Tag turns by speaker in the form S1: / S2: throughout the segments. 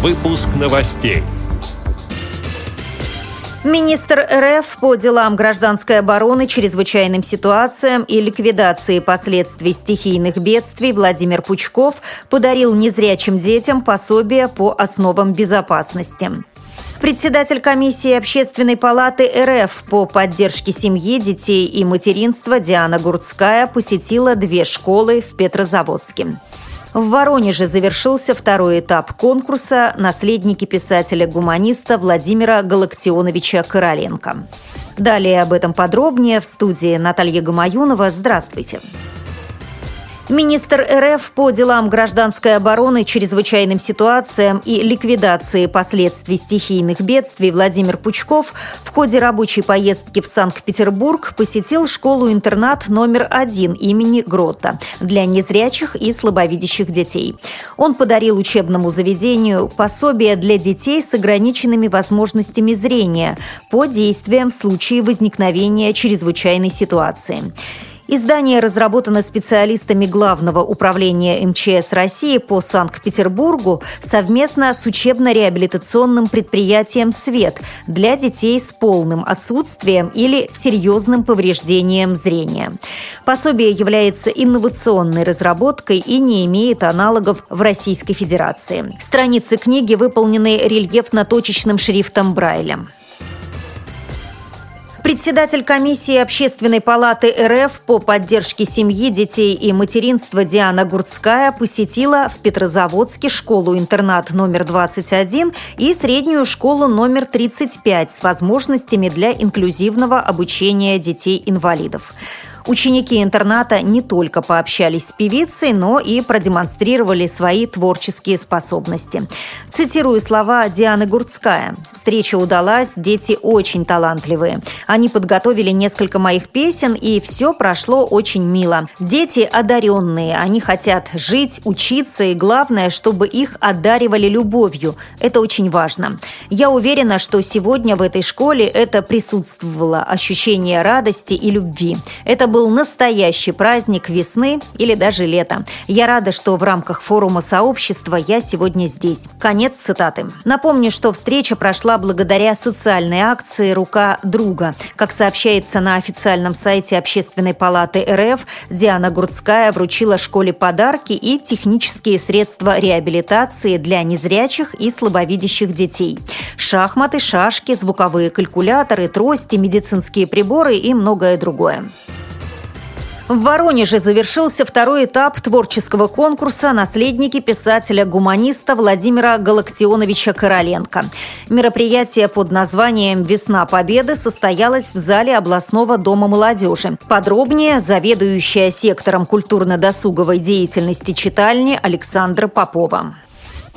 S1: Выпуск новостей.
S2: Министр РФ по делам гражданской обороны, чрезвычайным ситуациям и ликвидации последствий стихийных бедствий Владимир Пучков подарил незрячим детям пособие по основам безопасности. Председатель комиссии Общественной палаты РФ по поддержке семьи, детей и материнства Диана Гурцкая посетила две школы в Петрозаводске. В Воронеже завершился второй этап конкурса «Наследники писателя-гуманиста» Владимира Галактионовича Короленко. Далее об этом подробнее в студии Наталья Гамаюнова. Здравствуйте. Здравствуйте. Министр РФ по делам гражданской обороны, чрезвычайным ситуациям и ликвидации последствий стихийных бедствий Владимир Пучков в ходе рабочей поездки в Санкт-Петербург посетил школу-интернат номер один имени Грота для незрячих и слабовидящих детей. Он подарил учебному заведению пособие для детей с ограниченными возможностями зрения по действиям в случае возникновения чрезвычайной ситуации. Издание разработано специалистами Главного управления МЧС России по Санкт-Петербургу совместно с учебно-реабилитационным предприятием «Свет» для детей с полным отсутствием или серьезным повреждением зрения. Пособие является инновационной разработкой и не имеет аналогов в Российской Федерации. Страницы книги выполнены рельефно-точечным шрифтом Брайля. Председатель комиссии Общественной палаты РФ по поддержке семьи, детей и материнства Диана Гурцкая посетила в Петрозаводске школу-интернат номер 21 и среднюю школу номер 35 с возможностями для инклюзивного обучения детей-инвалидов. Ученики интерната не только пообщались с певицей, но и продемонстрировали свои творческие способности. Цитирую слова Дианы Гурцкая. «Встреча удалась, дети очень талантливые. Они подготовили несколько моих песен, и все прошло очень мило. Дети одаренные, они хотят жить, учиться, и главное, чтобы их одаривали любовью. Это очень важно. Я уверена, что сегодня в этой школе это присутствовало, ощущение радости и любви. Это был был настоящий праздник весны или даже лета. Я рада, что в рамках форума сообщества я сегодня здесь. Конец цитаты. Напомню, что встреча прошла благодаря социальной акции «Рука друга». Как сообщается на официальном сайте Общественной палаты РФ, Диана Гурцкая вручила школе подарки и технические средства реабилитации для незрячих и слабовидящих детей. Шахматы, шашки, звуковые калькуляторы, трости, медицинские приборы и многое другое. В Воронеже завершился второй этап творческого конкурса «Наследники писателя-гуманиста» Владимира Галактионовича Короленко. Мероприятие под названием «Весна Победы» состоялось в зале областного дома молодежи. Подробнее заведующая сектором культурно-досуговой деятельности читальни Александра Попова.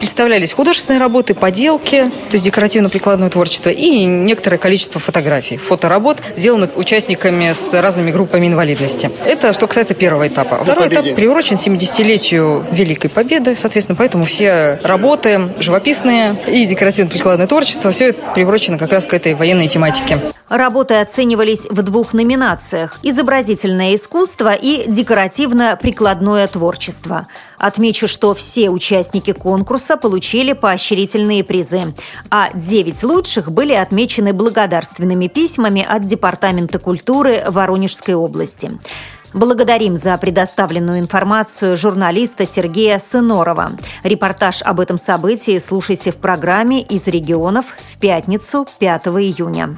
S3: Представлялись художественные работы, поделки, то есть декоративно-прикладное творчество и некоторое количество фотографий, фоторабот, сделанных участниками с разными группами инвалидности. Это что касается первого этапа. Второй этап приурочен 70-летию Великой Победы, соответственно, поэтому все работы, живописные и декоративно-прикладное творчество, все это приурочено как раз к этой военной тематике.
S2: Работы оценивались в двух номинациях – изобразительное искусство и декоративно-прикладное творчество. Отмечу, что все участники конкурса получили поощрительные призы, а девять лучших были отмечены благодарственными письмами от Департамента культуры Воронежской области. Благодарим за предоставленную информацию журналиста Сергея Сынорова. Репортаж об этом событии слушайте в программе «Из регионов» в пятницу 5 июня.